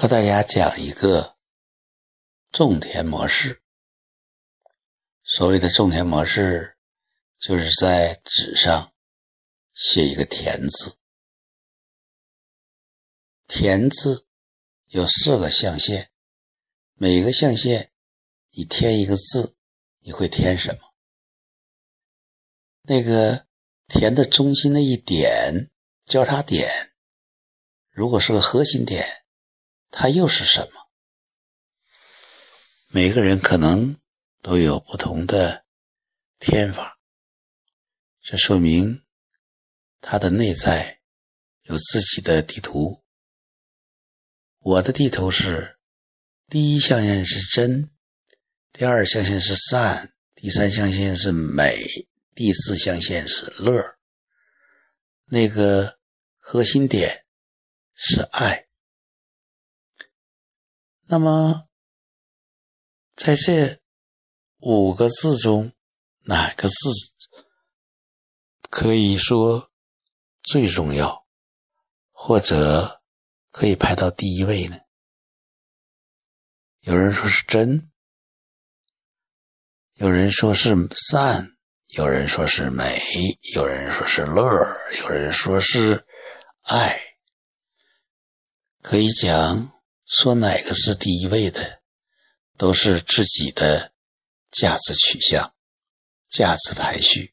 和大家讲一个种田模式。所谓的种田模式，就是在纸上写一个“田”字。田字有四个象限，每个象限你添一个字，你会添什么？那个田的中心的一点交叉点，如果是个核心点。它又是什么？每个人可能都有不同的天法，这说明他的内在有自己的地图。我的地图是：第一象限是真，第二象限是善，第三象限是美，第四象限是乐。那个核心点是爱。那么，在这五个字中，哪个字可以说最重要，或者可以排到第一位呢？有人说是真，有人说是善，有人说是美，有人说是乐，有人说是爱，可以讲。说哪个是第一位的，都是自己的价值取向、价值排序。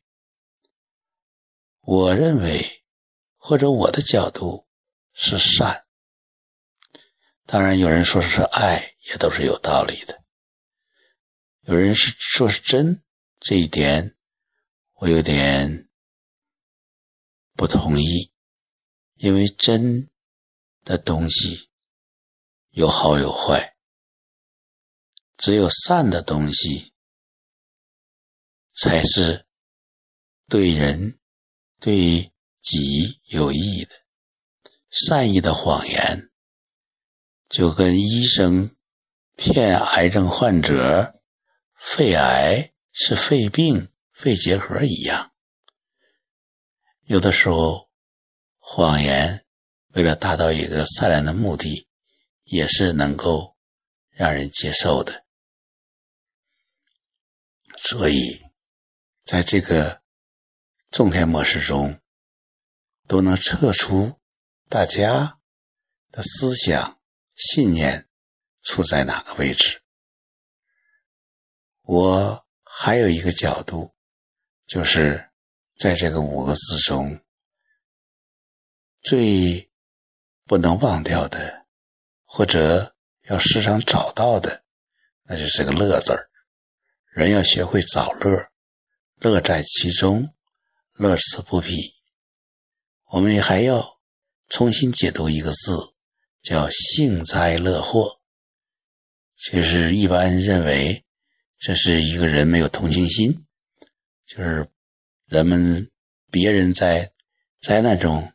我认为，或者我的角度是善。当然，有人说是爱，也都是有道理的。有人是说是真，这一点我有点不同意，因为真的东西。有好有坏，只有善的东西才是对人、对己有益的。善意的谎言，就跟医生骗癌症患者肺癌是肺病、肺结核一样。有的时候，谎言为了达到一个善良的目的。也是能够让人接受的，所以在这个种田模式中，都能测出大家的思想信念处在哪个位置。我还有一个角度，就是在这个五个字中最不能忘掉的。或者要时常找到的，那就是个“乐”字儿。人要学会找乐，乐在其中，乐此不疲。我们还要重新解读一个字，叫“幸灾乐祸”。就是一般认为这是一个人没有同情心，就是人们别人在灾难中，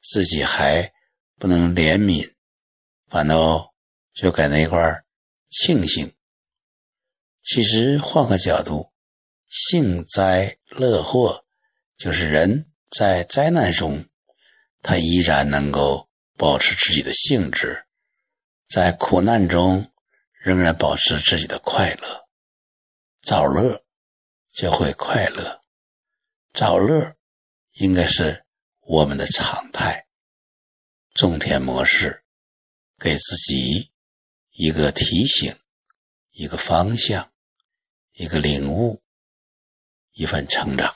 自己还不能怜悯。反倒就在那一块庆幸。其实换个角度，幸灾乐祸，就是人在灾难中，他依然能够保持自己的兴致；在苦难中，仍然保持自己的快乐。找乐就会快乐，找乐应该是我们的常态。种田模式。给自己一个提醒，一个方向，一个领悟，一份成长。